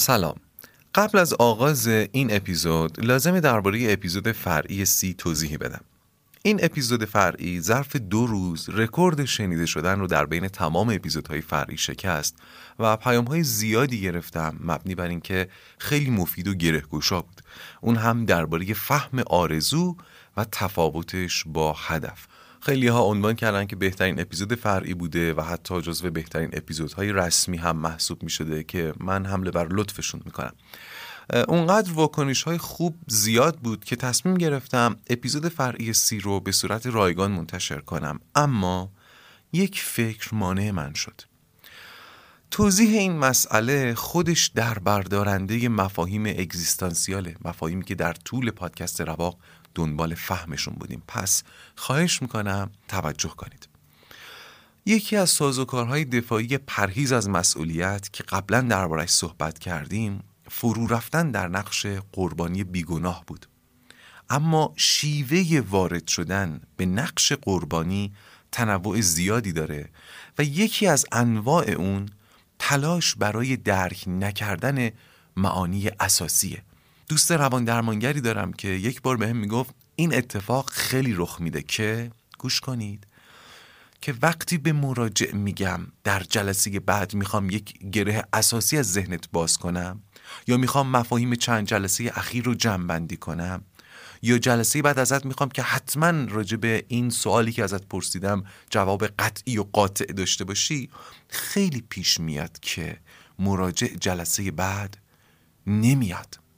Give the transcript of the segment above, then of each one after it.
سلام. قبل از آغاز این اپیزود لازم درباره اپیزود فرعی سی توضیحی بدم. این اپیزود فرعی ظرف دو روز رکورد شنیده شدن رو در بین تمام اپیزودهای فرعی شکست و پیام های زیادی گرفتم مبنی بر اینکه خیلی مفید و گرهگشا بود. اون هم درباره فهم آرزو و تفاوتش با هدف. خیلی ها عنوان کردن که بهترین اپیزود فرعی بوده و حتی جزو بهترین اپیزودهای رسمی هم محسوب می شده که من حمله بر لطفشون می‌کنم. اونقدر واکنش های خوب زیاد بود که تصمیم گرفتم اپیزود فرعی سی رو به صورت رایگان منتشر کنم. اما یک فکر مانع من شد. توضیح این مسئله خودش در بردارنده مفاهیم اگزیستانسیاله مفاهیمی که در طول پادکست رواق دنبال فهمشون بودیم. پس خواهش می‌کنم توجه کنید. یکی از سازوکارهای دفاعی پرهیز از مسئولیت که قبلا دربارش صحبت کردیم فرو رفتن در نقش قربانی بیگناه بود. اما شیوه وارد شدن به نقش قربانی تنوع زیادی داره و یکی از انواع اون تلاش برای درک نکردن معانی اساسیه. دوست روان درمانگری دارم که یک بار بهم می‌گفت این اتفاق خیلی رخ میده که گوش کنید. که وقتی به مراجع میگم در جلسه بعد می‌خوام یک گره اساسی از ذهنت باز کنم یا می‌خوام مفاهیم چند جلسه اخیر رو جمع بندی کنم یا جلسه بعد ازت می‌خوام که حتما راجع به این سوالی که ازت پرسیدم جواب قطعی و قاطع داشته باشی خیلی پیش میاد که مراجع جلسه بعد نمیاد.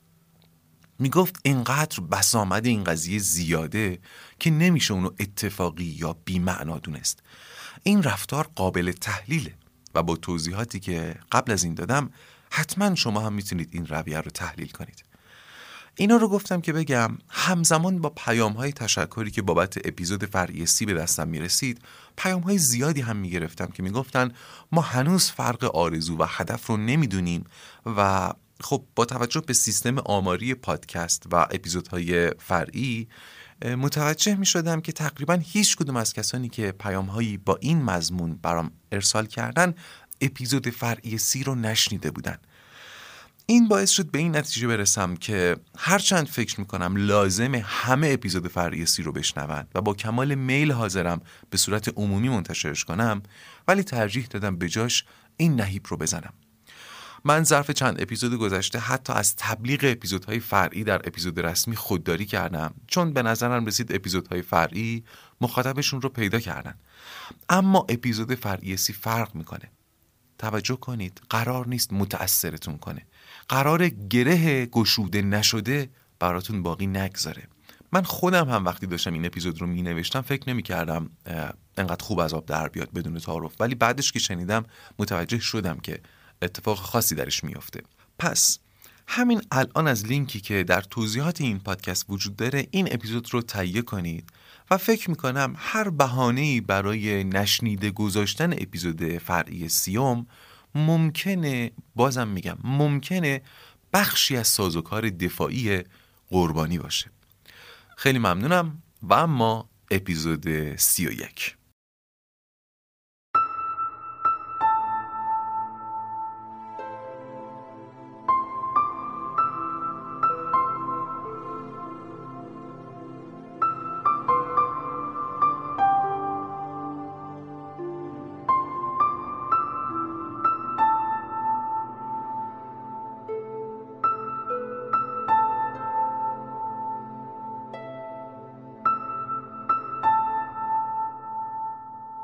می‌گفت اینقدر بسامد این قضیه زیاده که نمیشه اونو اتفاقی یا بیمعنا دونست. این رفتار قابل تحلیله و با توضیحاتی که قبل از این دادم حتما شما هم می‌تونید این رویه رو تحلیل کنید. اینا رو گفتم که بگم همزمان با پیام های تشکری که بابت اپیزود فرعی سی به دستم می‌رسید پیام های زیادی هم می‌گرفتم که می‌گفتن ما هنوز فرق آرزو و هدف رو نمی‌دونیم و خب با توجه به سیستم آماری پادکست و اپیزودهای فرعی متوجه می شدم که تقریبا هیچ کدوم از کسانی که پیام هایی با این مضمون برام ارسال کردن اپیزود فرعی سی رو نشنیده بودن. این باعث شد به این نتیجه برسم که هرچند فکر می‌کنم لازم همه اپیزود فرعی سی رو بشنون و با کمال میل حاضرم به صورت عمومی منتشرش کنم ولی ترجیح دادم به جاش این نهیب رو بزنم. من ظرف چند اپیزود گذشته حتی از تبلیغ اپیزودهای فرعی در اپیزود رسمی خودداری کردم. چون به نظرم رسید اپیزودهای فرعی مخاطبشون رو پیدا کردن. اما اپیزود فرعی سی فرق می‌کنه. توجه کنید قرار نیست متأثرتون کنه. قرار گره گشوده نشده براتون باقی نگذاره. من خودم هم وقتی داشتم این اپیزود رو می نوشتم فکر نمی کردم انقدر خوب از آب در بیاد بدون تعارف. ولی بعدش که شنیدم متوجه شدم که اتفاق خاصی درش میافته. پس همین الان از لینکی که در توضیحات این پادکست وجود داره این اپیزود رو تهیه کنید و فکر می‌کنم هر بهانه‌ای برای نشنیده گذاشتن اپیزود فرعی سیوم ممکنه بازم میگم ممکنه بخشی از سازوکار دفاعی قربانی باشه. خیلی ممنونم و اما اپیزود سی و یک.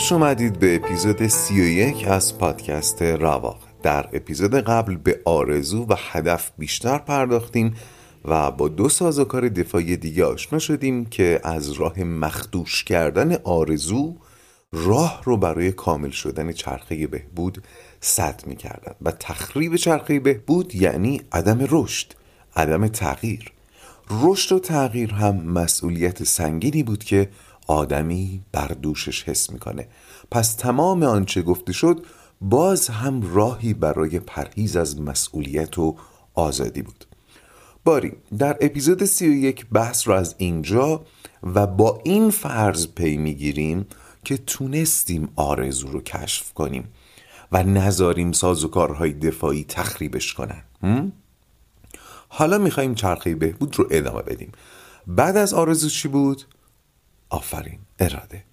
خوش اومدید به اپیزود 31 از پادکست رواق. در اپیزود قبل به آرزو و هدف بیشتر پرداختیم و با دو سازوکار دفاعی دیگه آشنا شدیم که از راه مخدوش کردن آرزو راه رو برای کامل شدن چرخه بهبود سد می‌کردن. و تخریب چرخه بهبود یعنی عدم رشد عدم تغییر. رشد و تغییر هم مسئولیت سنگینی بود که آدمی بر دوشش حس می‌کنه. پس تمام آنچه گفته شد باز هم راهی برای پرهیز از مسئولیت و آزادی بود. باری در اپیزود سی و یک بحث رو از اینجا و با این فرض پی می‌گیریم که تونستیم آرزو رو کشف کنیم و نذاریم سازوکارهای دفاعی تخریبش کنن. حالا میخواییم چرخه بهبود رو ادامه بدیم. بعد از آرزو چی بود؟ آفرین. اراده.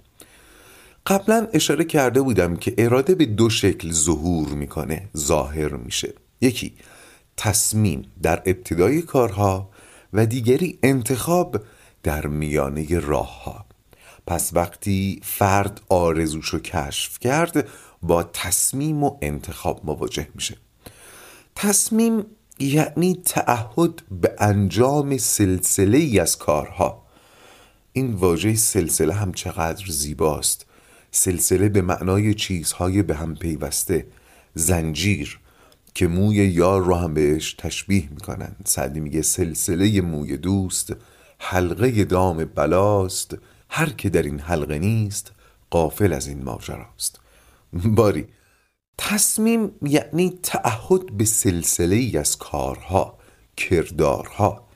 قبلا اشاره کرده بودم که اراده به دو شکل ظهور می‌کنه ظاهر میشه. یکی تصمیم در ابتدای کارها و دیگری انتخاب در میانه راه ها پس وقتی فرد آرزوشو کشف کرد با تصمیم و انتخاب مواجه میشه. تصمیم یعنی تعهد به انجام سلسله ای از کارها. این واژه سلسله هم چقدر زیباست. سلسله به معنای چیزهای به هم پیوسته زنجیر که موی یار رو هم بهش تشبیه می‌کنن. سعدی میگه سلسله موی دوست حلقه دام بلاست. هر که در این حلقه نیست قافل از این ماجراست. باری تصمیم یعنی تعهد به سلسله ای از کارها کردارها.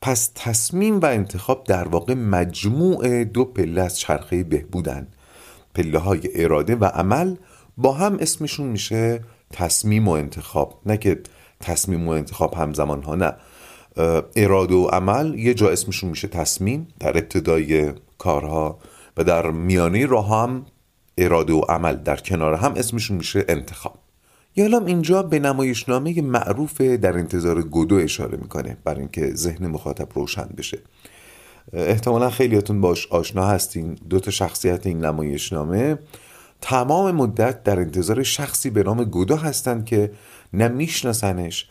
پس تصمیم و انتخاب در واقع مجموع دو پله از چرخه بهبودن. پله های اراده و عمل با هم اسمشون میشه تصمیم و انتخاب. نه که تصمیم و انتخاب همزمان ها نه. اراده و عمل یه جا اسمشون میشه تصمیم در ابتدای کارها و در میانه راه هم اراده و عمل در کنار هم اسمشون میشه انتخاب. یالام اینجا به نمایشنامه معروف در انتظار گدو اشاره می‌کنه برای اینکه ذهن مخاطب روشن بشه. احتمالا خیلیاتون باش آشنا هستین. دو تا شخصیت این نمایشنامه تمام مدت در انتظار شخصی به نام گدو هستند که نه میشناسنش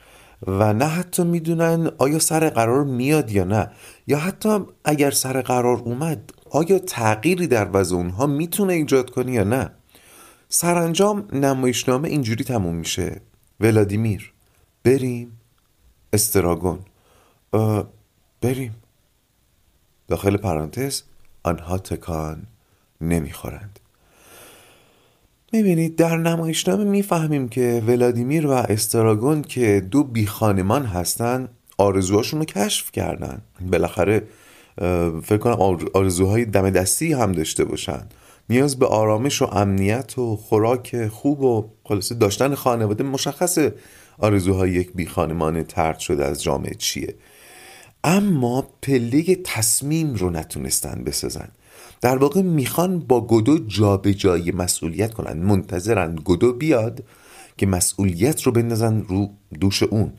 و نه حتی می‌دونن آیا سر قرار میاد یا نه. یا حتی اگر سر قرار اومد آیا تغییری در وضع اونها می‌تونه ایجاد کنی یا نه. سرانجام نمایشنامه اینجوری تموم میشه. ولادیمیر بریم. استراگون. بریم. داخل پرانتز آنها تکان نمی‌خورند. می‌بینید در نمایشنامه می‌فهمیم که ولادیمیر و استراگون که دو بیخانمان هستن آرزوهاشون رو کشف کردن. بالاخره فکر کنم آرزوهای دم دستی هم داشته باشن. نیاز به آرامش و امنیت و خوراک خوب و خلاصه داشتن خانواده مشخص آرزوهای یک بی خانمان ترد شده از جامعه چیه. اما پله تصمیم رو نتونستن بسازن. در واقع می‌خوان با گدو جابجایی مسئولیت کنن. منتظرن گدو بیاد که مسئولیت رو بندازن رو دوش اون.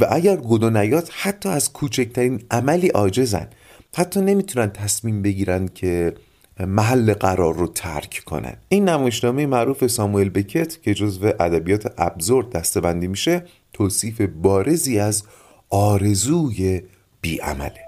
و اگر گدو نیاد حتی از کوچکترین عملی عاجزن. حتی نمی‌تونن تصمیم بگیرن که محل قرار رو ترک کنن این نمایشنامه معروف ساموئل بکت که جزو ادبیات ابزورد دستبندی میشه توصیف بارزی از آرزوی بیعمله.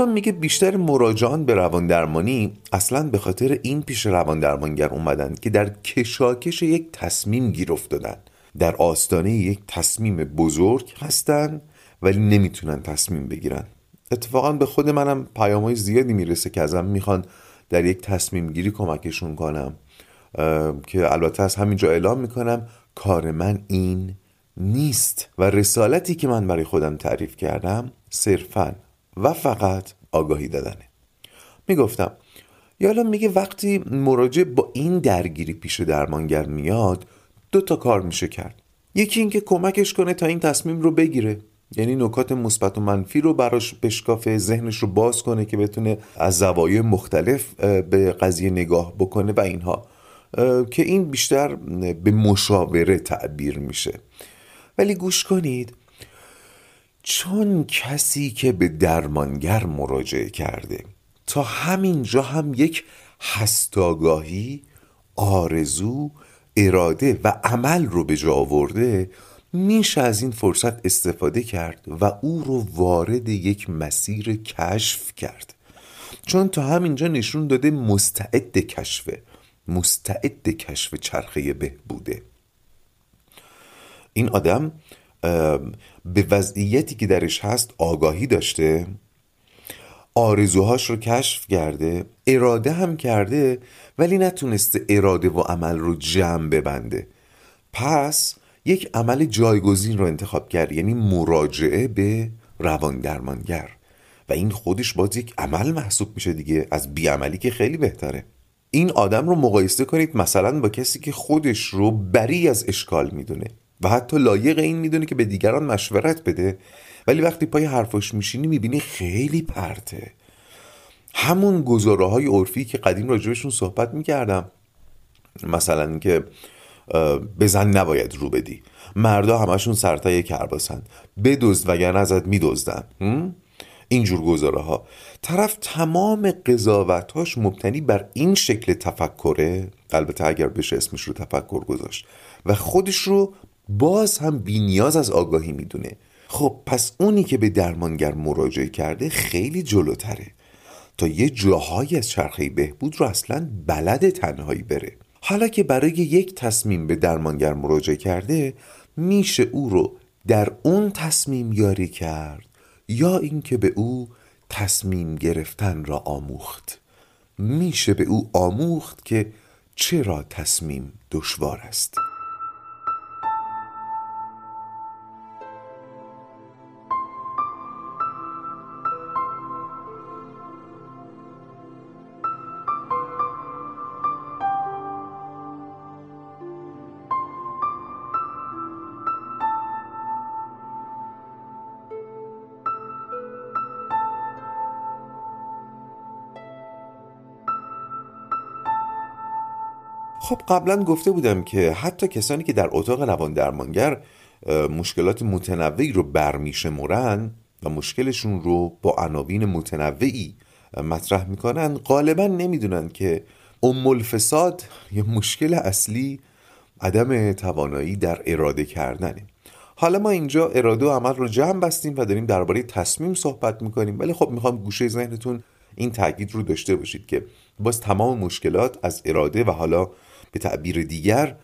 یالان میگه بیشتر مراجعان به روان درمانی اصلا به خاطر این پیش روان درمانگر اومدن که در کشاکش یک تصمیم گیر افتادن. در آستانه یک تصمیم بزرگ هستن ولی نمی‌تونن تصمیم بگیرن. اتفاقا به خود منم پیام های زیادی می‌رسه که ازم می‌خوان در یک تصمیم گیری کمکشون کنم. که البته از همینجا اعلام می‌کنم کار من این نیست. و رسالتی که من برای خودم تعریف کردم صرفا و فقط آگاهی دادنه. می‌گفتم یالا میگه وقتی مراجع با این درگیری پیش درمانگر میاد دو تا کار میشه کرد. یکی اینکه کمکش کنه تا این تصمیم رو بگیره. یعنی نکات مثبت و منفی رو براش بشکافه ذهنش رو باز کنه که بتونه از زوایای مختلف به قضیه نگاه بکنه و اینها. که این بیشتر به مشاوره تعبیر میشه. ولی گوش کنید چون کسی که به درمانگر مراجعه کرده تا همینجا هم یک هستاگاهی آرزو اراده و عمل رو به جا آورده میشه از این فرصت استفاده کرد و او رو وارد یک مسیر کشف کرد. چون تا همینجا نشون داده مستعد کشفه مستعد کشف چرخه بهبوده. این آدم به وضعیتی که درش هست آگاهی داشته آرزوهاش رو کشف کرده اراده هم کرده ولی نتونسته اراده و عمل رو جمع ببنده. پس یک عمل جایگزین رو انتخاب کرد یعنی مراجعه به روان درمانگر. و این خودش باز یک عمل محسوب میشه دیگه از بیعملی که خیلی بهتره. این آدم رو مقایسه کنید مثلا با کسی که خودش رو بری از اشکال می‌دونه. و حتی لایق این می‌دونه که به دیگران مشورت بده. ولی وقتی پای حرفاش میشینی می‌بینی خیلی پرته. همون گزاره های عرفی که قدیم راجبشون صحبت می‌کردم. مثلا که بزن نباید رو بدی. مردا همشون سرتای کرباسن. بدزد وگرنه ازت میدزدن. اینجور گزاره ها طرف تمام قضاوتاش مبتنی بر این شکل تفکره. البته اگر بشه اسمش رو تفکر گذاشت. و خودش رو باز هم بینیاز از آگاهی می‌دونه. خب پس اونی که به درمانگر مراجعه کرده خیلی جلوتره. تا یه جاهایی از چرخه بهبود رو اصلا بلد تنهایی بره. حالا که برای یک تصمیم به درمانگر مراجعه کرده میشه او رو در اون تصمیم یاری کرد یا اینکه به او تصمیم گرفتن را آموخت. میشه به او آموخت که چرا تصمیم دشوار است. خب قبلا گفته بودم که حتی کسانی که در اتاق روان درمانگر مشکلات متنوعی رو برمیشمرن و مشکلشون رو با عناوین متنوعی مطرح می‌کنن غالبا نمی‌دونن که ام الفساد یا مشکل اصلی عدم توانایی در اراده کردنه. حالا ما اینجا اراده و عمل رو جمع بستیم و داریم درباره تصمیم صحبت می‌کنیم. ولی خب می‌خوام گوشه ذهنتون این تاکید رو داشته باشید که باز تمام مشکلات از اراده و حالا به تعبیر دیگر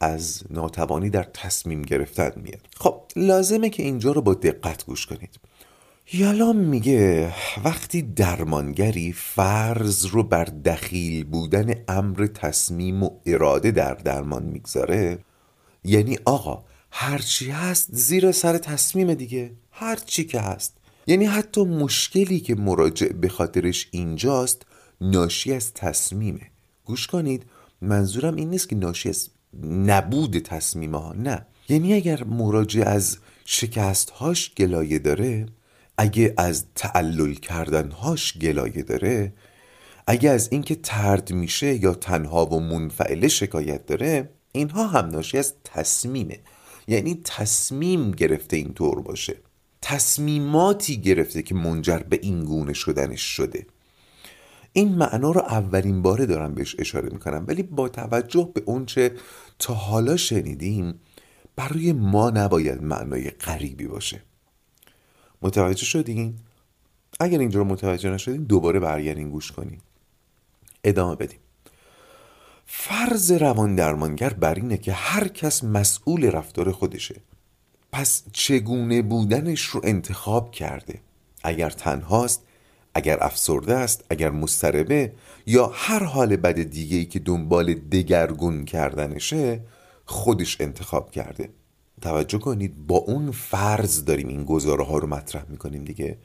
از ناتوانی در تصمیم گرفتن میاد. خب لازمه که اینجا رو با دقت گوش کنید. یالام میگه وقتی درمانگری فرض رو بر دخیل بودن امر تصمیم و اراده در درمان می‌گذاره یعنی آقا هرچی هست زیر سر تصمیم دیگه. هرچی که هست. یعنی حتی مشکلی که مراجع به خاطرش اینجاست ناشی از تصمیمه. گوش کنید. منظورم این نیست که ناشی از نبود تصمیم ها نه. یعنی اگر مراجع از شکستهاش گلایه داره اگه از تعلل کردنهاش گلایه داره اگه از اینکه ترد میشه یا تنها و منفعله شکایت داره اینها هم ناشی از تصمیمه. یعنی تصمیم گرفته اینطور باشه. تصمیماتی گرفته که منجر به این گونه شدنش شده. این معنا رو اولین باره دارم بهش اشاره می‌کنم ولی با توجه به اونچه تا حالا شنیدیم برای ما نباید معنای غریبی باشه. متوجه شدین؟ اگر اینجا رو متوجه نشدین دوباره برگردین گوش کنین. ادامه بدیم. فرض روان درمانگر بر اینه که هر کس مسئول رفتار خودشه. پس چگونه بودنش رو انتخاب کرده؟ اگر تنهاست اگر افسرده است اگر مستربه یا هر حال بد دیگه ای که دنبال دگرگون کردنشه خودش انتخاب کرده. توجه کنید با اون فرض داریم این گزاره ها رو مطرح می‌کنیم دیگه.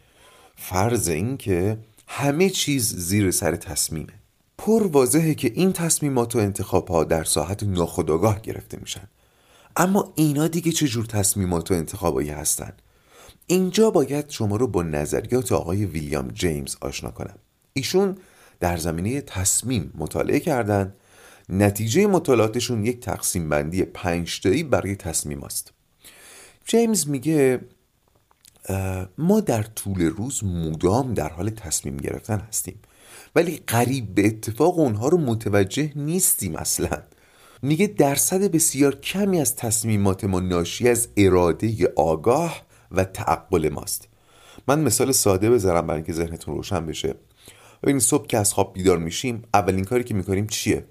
فرض این که همه چیز زیر سر تصمیمه. پر واضحه که این تصمیمات و انتخاب ها در ساحت ناخودآگاه گرفته میشن. اما اینا دیگه چجور تصمیمات و انتخابایی هستن؟ اینجا باید شما رو با نظریات آقای ویلیام جیمز آشنا کنم. ایشون در زمینه تصمیم مطالعه کردند نتیجه مطالعاتشون یک تقسیم بندی پنجتایی برای تصمیم است. جیمز میگه ما در طول روز مدام در حال تصمیم گرفتن هستیم ولی قریب به اتفاق اونها رو متوجه نیستیم اصلا. میگه درصد بسیار کمی از تصمیمات ما ناشی از اراده آگاه و تعقل ماست. من مثال ساده بذارم برای اینکه ذهنتون روشن بشه. ببینید صبح که از خواب بیدار میشیم اولین کاری که می‌کنیم چیه؟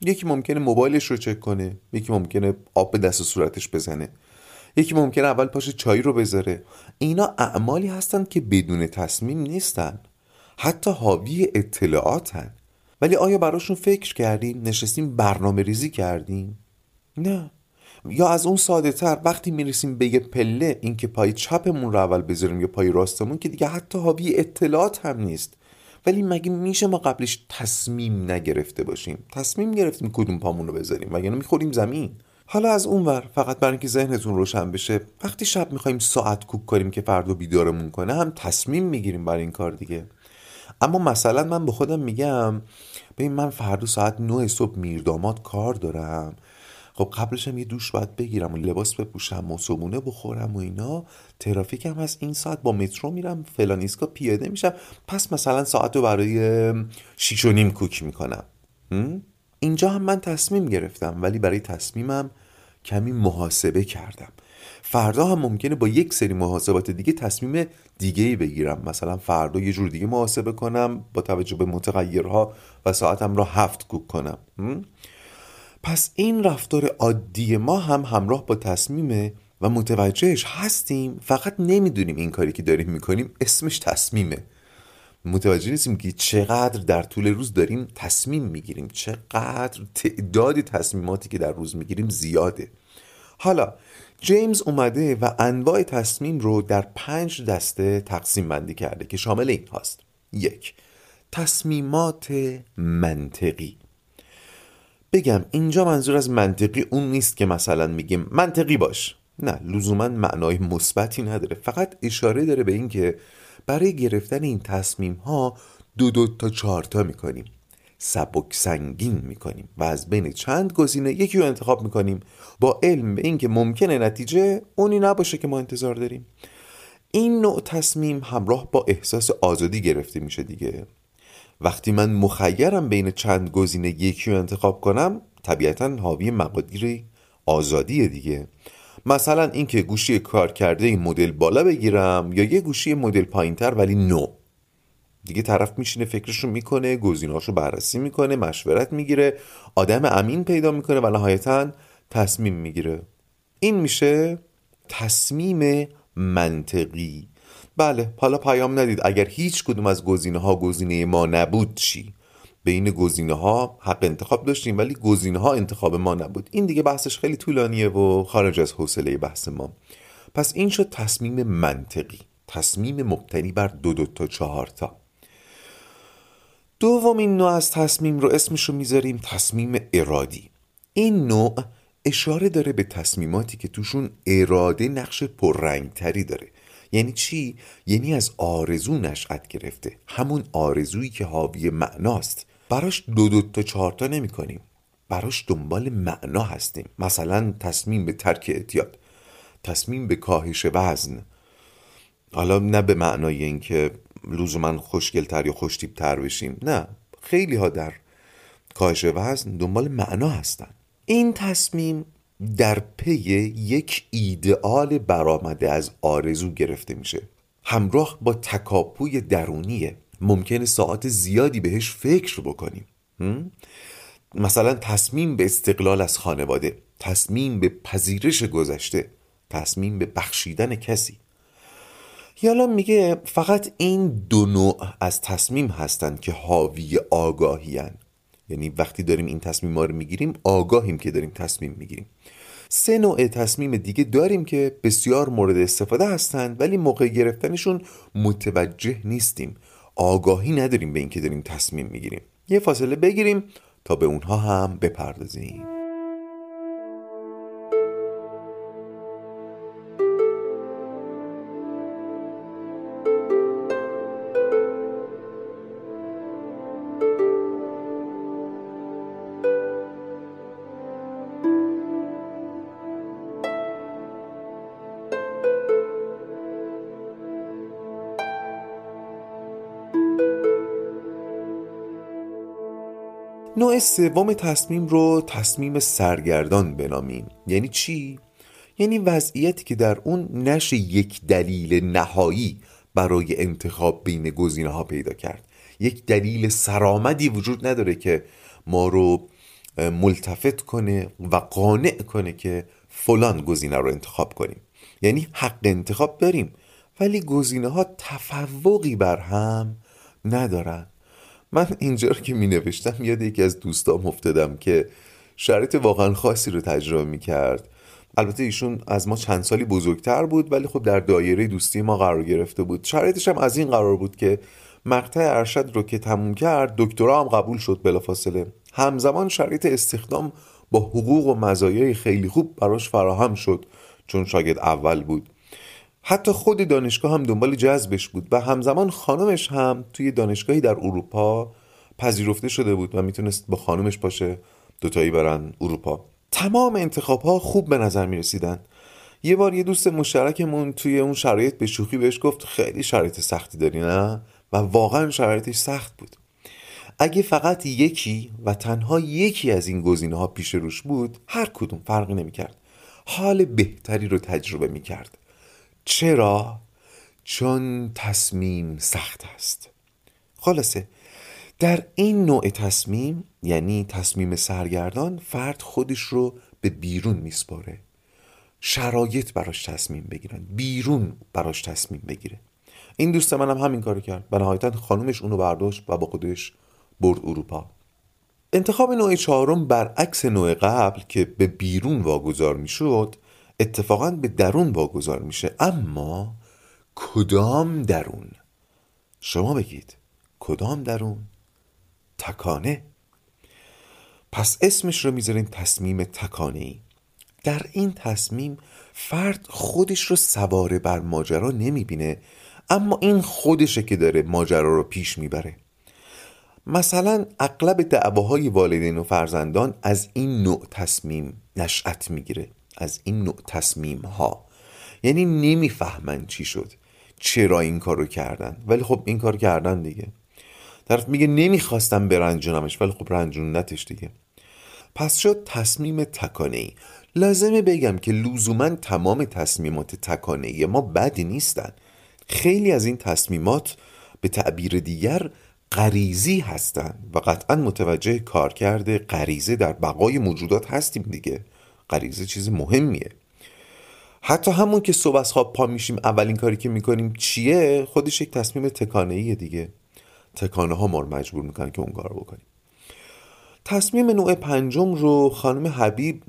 یکی ممکنه موبایلش رو چک کنه یکی ممکنه آب به دست و صورتش بزنه. یکی ممکنه اول پاش چای رو بذاره. اینا اعمالی هستند که بدون تصمیم نیستن. حتی حاوی اطلاعاتن. ولی آیا براشون فکر کردیم نشستیم برنامه ریزی کردیم؟ نه. یا از اون ساده تر وقتی می‌رسیم به یه پله اینکه پای چپمون رو اول بذاریم یا پای راستمون که دیگه حتی حاوی اطلاعات هم نیست. ولی مگه میشه ما قبلش تصمیم نگرفته باشیم؟ تصمیم گرفتیم کدوم پامون رو بذاریم وگرنه می‌خوریم زمین. حالا از اون ور فقط برای اینکه ذهنتون روشن بشه وقتی شب می‌خوایم ساعت کوک کنیم که فردا بیدارمون کنه هم تصمیم می‌گیریم برای این کار دیگه. اما مثلا من به خودم میگم ببین من فردا ساعت 9 صبح میرداماد کار دارم. خب قبلش هم یه دوش باید بگیرم و لباس بپوشم و صبونه بخورم و اینا. ترافیک هم از این ساعت با مترو میرم فلان ایسکا پیاده میشم. پس مثلا ساعت رو برای شیش و نیم کوک می‌کنم. اینجا هم من تصمیم گرفتم ولی برای تصمیمم کمی محاسبه کردم. فردا هم ممکنه با یک سری محاسبات دیگه تصمیم دیگه ای بگیرم. مثلا فردا یه جور دیگه محاسبه کنم با توجه به متغیرها و ساعتم را هفت کوک کنم. پس این رفتار عادی ما هم همراه با تصمیمه و متوجهش هستیم فقط نمی‌دونیم این کاری که داریم می‌کنیم اسمش تصمیمه. متوجه نیستیم که چقدر در طول روز داریم تصمیم می‌گیریم چقدر تعداد تصمیماتی که در روز می‌گیریم زیاده. حالا جیمز اومده و انواع تصمیم رو در پنج دسته تقسیم بندی کرده که شامل این هاست. یک تصمیمات منطقی. بگم اینجا منظور از منطقی اون نیست که مثلا میگیم منطقی باش. نه لزوما معنای مثبتی نداره. فقط اشاره داره به اینکه برای گرفتن این تصمیم ها دو دو تا چهار تا می‌کنیم. سبک سنگین می‌کنیم و از بین چند گزینه یکی رو انتخاب می‌کنیم. با علم به اینکه ممکنه نتیجه اونی نباشه که ما انتظار داریم. این نوع تصمیم همراه با احساس آزادی گرفته میشه دیگه. وقتی من مخیرم بین چند گزینه یکی رو انتخاب کنم طبیعتا حاوی مقادیر آزادی دیگه. مثلا اینکه گوشی کار کرده این مدل بالا بگیرم یا یه گوشی مدل پایینتر ولی نو. دیگه طرف میشینه فکرشو می‌کنه گزینهاشو بررسی می‌کنه مشورت می‌گیره آدم امین پیدا می‌کنه و نهایتا تصمیم می‌گیره. این میشه تصمیم منطقی. بله حالا پیام ندید. اگر هیچ کدوم از گزینه ها گزینه ما نبود چی؟ بین گزینه ها حق انتخاب داشتیم ولی گزینه ها انتخاب ما نبود. این دیگه بحثش خیلی طولانیه و خارج از حوصله بحث ما. پس این شد تصمیم منطقی. تصمیم مبتنی بر دو دو تا چهار تا. دومین نوع از تصمیم رو اسمش رو می‌ذاریم تصمیم ارادی. این نوع اشاره داره به تصمیماتی که توشون اراده نقش پررنگتری داره. یعنی چی؟ یعنی از آرزو نشأت گرفته. همون آرزویی که حاوی معناست. براش دو دو تا چهار تا نمی کنیم. براش دنبال معنا هستیم. مثلا تصمیم به ترک اعتیاد. تصمیم به کاهش وزن. حالا نه به معنای اینکه لزوما خوشگلتر یا خوشتیبتر بشیم. نه. خیلی ها در کاهش وزن دنبال معنا هستن. این تصمیم در پی یک ایدئال برآمده از آرزو گرفته میشه. همراه با تکاپوی درونیه. ممکنه ساعت زیادی بهش فکر بکنیم. مثلا تصمیم به استقلال از خانواده تصمیم به پذیرش گذشته تصمیم به بخشیدن کسی. یالا میگه فقط این دو نوع از تصمیم هستند که حاوی آگاهی هن. یعنی وقتی داریم این تصمیم رو می‌گیریم آگاهیم که داریم تصمیم می‌گیریم. سه نوع تصمیم دیگه داریم که بسیار مورد استفاده هستند ولی موقع گرفتنشون متوجه نیستیم. آگاهی نداریم به اینکه داریم تصمیم می‌گیریم. یه فاصله بگیریم تا به اونها هم بپردازیم. سوم تصمیم رو تصمیم سرگردان بنامیم. یعنی چی؟ یعنی وضعیتی که در اون نشه یک دلیل نهایی برای انتخاب بین گزینه ها پیدا کرد. یک دلیل سرآمدی وجود نداره که ما رو ملتفت کنه و قانع کنه که فلان گزینه رو انتخاب کنیم. یعنی حق انتخاب داریم ولی گزینه ها تفوقی بر هم ندارن. من اینجا رو که می نوشتم یاد یکی از دوستام افتادم که شرایط واقعا خاصی رو تجربه می کرد البته ایشون از ما چند سالی بزرگتر بود ولی خب در دایره دوستی ما قرار گرفته بود. شرایطش هم از این قرار بود که مقطع ارشد رو که تموم کرد دکترا هم قبول شد بلافاصله. همزمان شرایط استخدام با حقوق و مزایای خیلی خوب براش فراهم شد چون شاگرد اول بود. حتی خود دانشگاه هم دنبال جذبش بود و همزمان خانمش هم توی دانشگاهی در اروپا پذیرفته شده بود و می‌تونست با خانمش باشه دوتایی برن اروپا. تمام انتخاب ها خوب به نظر می رسیدن یه بار یه دوست مشترکمون توی اون شرایط به شوخی بهش گفت خیلی شرایط سختی داری نه؟ و واقعا شرایطش سخت بود. اگه فقط یکی و تنها یکی از این گزینه ها پیش روش بود هر کدوم فرقی نمی‌کرد. حال بهتری رو تجربه می‌کرد. چرا؟ چون تصمیم سخت است. خلاصه در این نوع تصمیم یعنی تصمیم سرگردان فرد خودش رو به بیرون میسپاره. شرایط براش تصمیم بگیرن بیرون براش تصمیم بگیره. این دوست منم هم همین کارو کرد. و نهایتا خانومش اونو برداشت و با خودش برد اروپا. انتخاب نوع چهارم برعکس نوع قبل که به بیرون واگذار می‌شد اتفاقا به درون واگذار میشه اما کدام درون؟ شما بگید کدام درون؟ تکانه. پس اسمش رو می‌ذاریم تصمیم تکانه ای در این تصمیم فرد خودش رو سواره بر ماجرا نمی‌بینه اما این خودشه که داره ماجرا رو پیش می‌بره. مثلا اغلب دعواهای والدین و فرزندان از این نوع تصمیم نشأت می‌گیره. از این نوع تصمیم ها یعنی نمی‌فهمن چی شد چرا این کارو کردن. ولی خب این کار کردن دیگه. طرف میگه نمی‌خواستم برنجونمش ولی خب رنجوندتش دیگه. پس شد تصمیم تکانه ای لازمه بگم که لزوما تمام تصمیمات تکانه ای ما بدی نیستن. خیلی از این تصمیمات به تعبیر دیگر غریزی هستند و قطعا متوجه کارکرد غریزه در بقای موجودات هستیم دیگه. غریزه چیز مهمیه. حتی همون که صبح از خواب پا میشیم اولین کاری که می‌کنیم چیه؟ خودش یک تصمیم تکانه ایه دیگه. تکانه ها ما رو مجبور می‌کنن که اون کار بکنیم. تصمیم نوع پنجم رو خانم حبیب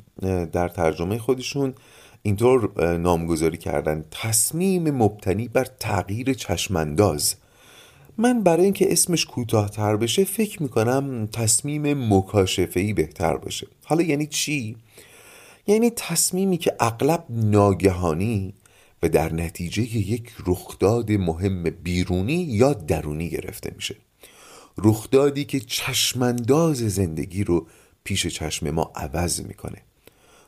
در ترجمه خودشون اینطور نامگذاری کردن. تصمیم مبتنی بر تغییر چشمانداز. من برای اینکه اسمش کوتاهتر بشه فکر می‌کنم تصمیم مکاشفه بهتر باشه. حالا یعنی چی؟ یعنی تصمیمی که اغلب ناگهانی و در نتیجه یک رخداد مهم بیرونی یا درونی گرفته میشه. رخدادی که چشمانداز زندگی رو پیش چشم ما عوض می‌کنه.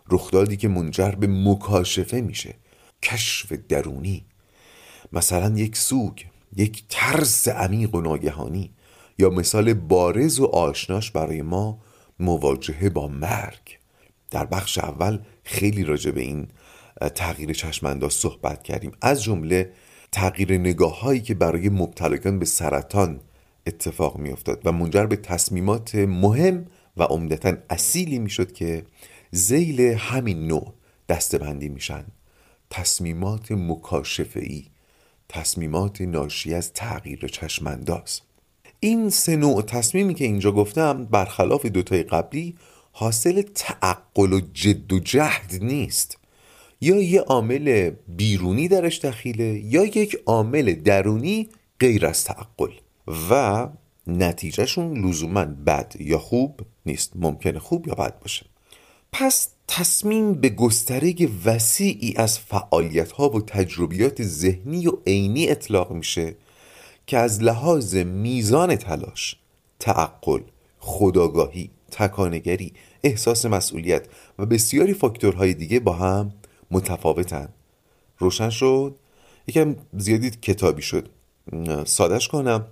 رخدادی که منجر به مکاشفه میشه. کشف درونی. مثلا یک سوگ یک ترس عمیق و ناگهانی یا مثال بارز و آشناش برای ما مواجهه با مرگ. در بخش اول خیلی راجع به این تغییر چشمانداز صحبت کردیم. از جمله تغییر نگاه هایی که برای مبتلایان به سرطان اتفاق می افتاد و منجر به تصمیمات مهم و عمدتا اصیلی می‌شد که زیل همین نوع دستبندی میشن. تصمیمات مکاشفه ای تصمیمات ناشی از تغییر چشمانداز. این سه نوع تصمیمی که اینجا گفتم برخلاف دوتای قبلی حاصل تعقل و جد و جهد نیست. یا یه عامل بیرونی درش دخیله یا یک عامل درونی غیر از تعقل. و نتیجهشون لزوما بد یا خوب نیست. ممکنه خوب یا بد باشه. پس تصمیم به گستره وسیعی از فعالیت ها و تجربیات ذهنی و عینی اطلاق میشه که از لحاظ میزان تلاش تعقل خداگاهی تکانگری احساس مسئولیت و بسیاری فاکتورهای دیگه با هم متفاوتن. روشن شد؟ یکم زیادی کتابی شد. سادش کنم.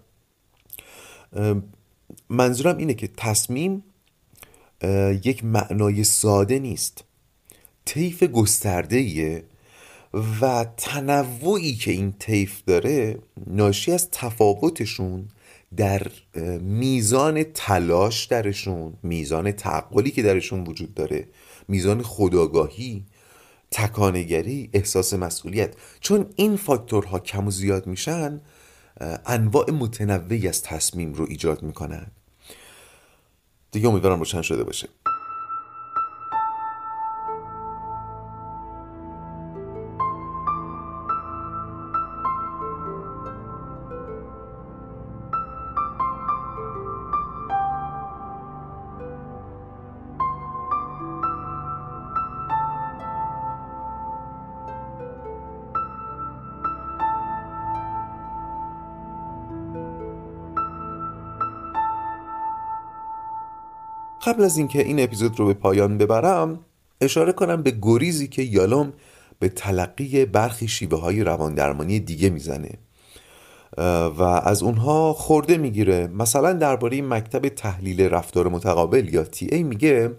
منظورم اینه که تصمیم یک معنای ساده نیست. طیف گسترده و تنوعی که این طیف داره ناشی از تفاوتشون در میزان تلاش درشون میزان تعقلی که درشون وجود داره میزان خداگاهی تکانگری احساس مسئولیت. چون این فاکتورها کم و زیاد میشن انواع متنوعی از تصمیم رو ایجاد می‌کنن. دیگه امیدوارم روشن شده باشه. قبل از اینکه این اپیزود رو به پایان ببرم اشاره کنم به گریزی که یالوم به تلقی برخی شیوه های روان درمانی دیگه می‌زنه. و از اونها خورده می‌گیره. مثلا درباره مکتب تحلیل رفتار متقابل یا تی ای میگه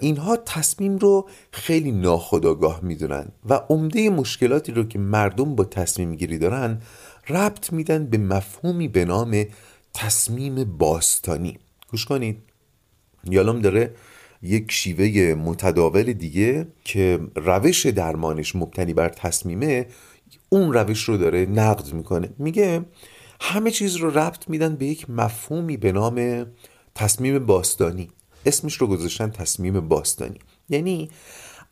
اینها تصمیم رو خیلی ناخداگاه می‌دونن و عمده مشکلاتی رو که مردم با تصمیم گیری دارن ربط میدن به مفهومی به نام تصمیم باستانی. گوش کنید. یالوم داره یک شیوه متداول دیگه که روش درمانش مبتنی بر تصمیمه. اون روش رو داره نقد می‌کنه. میگه همه چیز رو ربط میدن به یک مفهومی به نام تصمیم باستانی. اسمش رو گذاشتن تصمیم باستانی. یعنی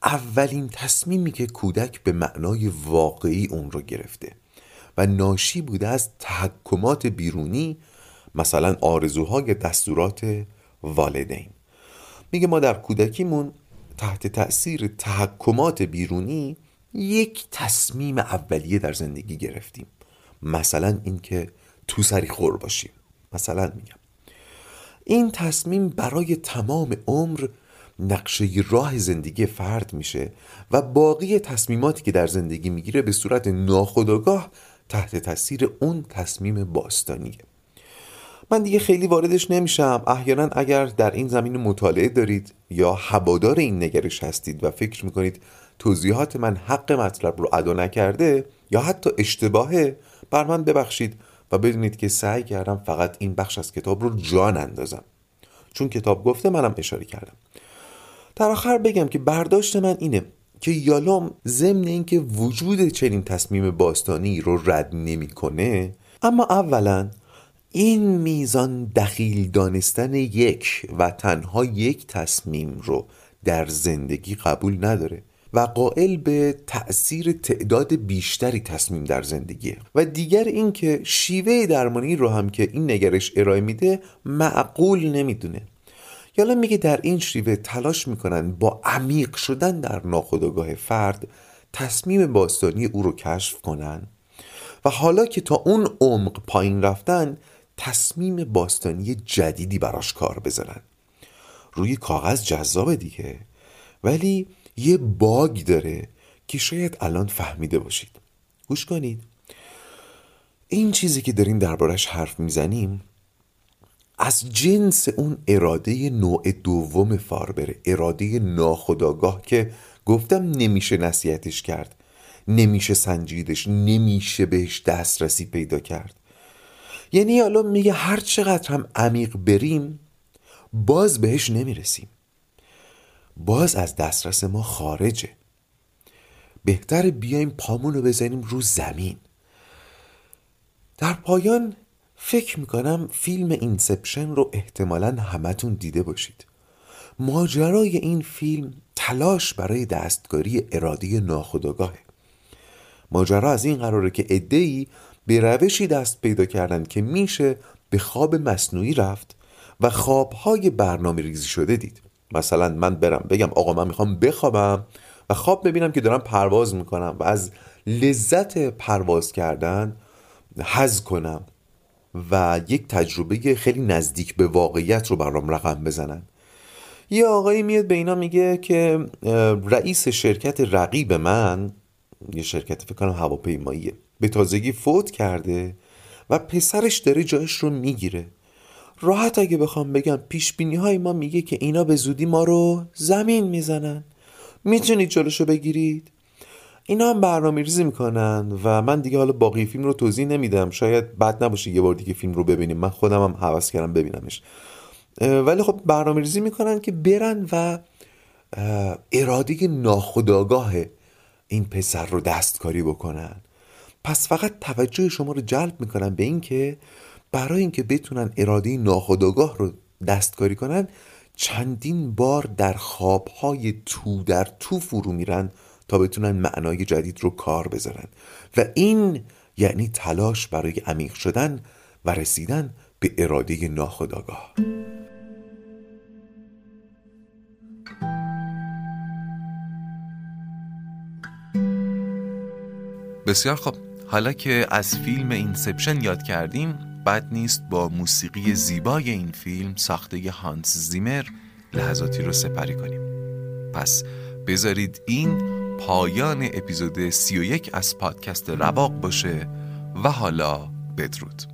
اولین تصمیمی که کودک به معنای واقعی اون رو گرفته و ناشی بوده از تحکمات بیرونی مثلا آرزوهای دستورات والدین. میگه ما در کودکیمون تحت تأثیر تحکمات بیرونی یک تصمیم اولیه در زندگی گرفتیم. مثلا اینکه تو سری خور باشیم. مثلا میگم. این تصمیم برای تمام عمر نقشه راه زندگی فرد میشه و باقی تصمیماتی که در زندگی می‌گیره به صورت ناخودآگاه تحت تاثیر اون تصمیم باستانیه. من دیگه خیلی واردش نمیشم. احیانا اگر در این زمین مطالعه دارید یا هوادار این نگرش هستید و فکر می‌کنید توضیحات من حق مطلب رو ادا نکرده یا حتی اشتباهه بر من ببخشید و بدونید که سعی کردم فقط این بخش از کتاب رو جان اندازم. چون کتاب گفته منم اشاره کردم. در آخر بگم که برداشت من اینه که یالوم ضمن اینکه وجود چنین تصمیم باستانی رو رد نمی‌کنه اما اولا این میزان دخیل دانستن یک و تنها یک تصمیم رو در زندگی قبول نداره و قائل به تأثیر تعداد بیشتری تصمیم در زندگیه. و دیگر اینکه شیوه درمانی رو هم که این نگرش ارائه میده معقول نمی‌دونه. یالا میگه در این شیوه تلاش می‌کنن با عمیق شدن در ناخودآگاه فرد تصمیم باستانی او رو کشف کنن. و حالا که تا اون عمق پایین رفتن تصمیم باستانی جدیدی براش کار بزنن. روی کاغذ جذاب دیگه. ولی یه باگ داره که شاید الان فهمیده باشید. گوش کنید. این چیزی که داریم دربارش حرف می‌زنیم از جنس اون اراده نوع دوم فاربره اراده ناخداگاه که گفتم نمیشه نصیحتش کرد نمیشه سنجیدش نمیشه بهش دسترسی پیدا کرد. یعنی حالا میگه هر چقدر هم عمیق بریم باز بهش نمی‌رسیم. باز از دسترس ما خارجه. بهتر بیایم پامون رو بزنیم رو زمین. در پایان فکر می‌کنم فیلم اینسپشن رو احتمالا همتون دیده باشید. ماجرای این فیلم تلاش برای دستکاری اراده ناخودآگاهه. ماجرا از این قراره که ادهی به روشی دست پیدا کردن که میشه به خواب مصنوعی رفت و خوابهای برنامه ریزی شده دید. مثلا من برم بگم آقا من می‌خوام بخوابم و خواب ببینم که دارم پرواز می‌کنم و از لذت پرواز کردن حز کنم و یک تجربه خیلی نزدیک به واقعیت رو برام رقم بزنن. یه آقایی میاد به اینا میگه که رئیس شرکت رقیب من یه شرکت فکر کنم هواپیماییه. به تازگی فوت کرده و پسرش داره جایش رو می‌گیره. راحت اگه بخوام بگم پیش بینی های ما میگه که اینا به زودی ما رو زمین می‌زنن. می‌تونید جلوشو بگیرید؟ اینا هم برنامه ریزی می‌کنن و من دیگه حالا باقی فیلم رو توضیح نمیدم. شاید بد نباشه یه بار دیگه فیلم رو ببینیم. من خودم هم حوض کردم ببینمش. ولی خب برنامه ریزی می‌کنن که برن و اراده ناخداگاه این پسر رو دستکاری بکنن. پس فقط توجه شما رو جلب می‌کنن به اینکه برای اینکه بتونن اراده ناخداگاه رو دستکاری کنن چندین بار در خوابهای تو در تو فرو میرن تا بتونن معنای جدید رو کار بذارن. و این یعنی تلاش برای عمیق شدن و رسیدن به اراده ناخداگاه بسیار خوب. حالا که از فیلم اینسپشن یاد کردیم بد نیست با موسیقی زیبای این فیلم ساخته هانس زیمر لحظاتی رو سپری کنیم. پس بذارید این پایان اپیزود 31 از پادکست رواق باشه و حالا بدرود.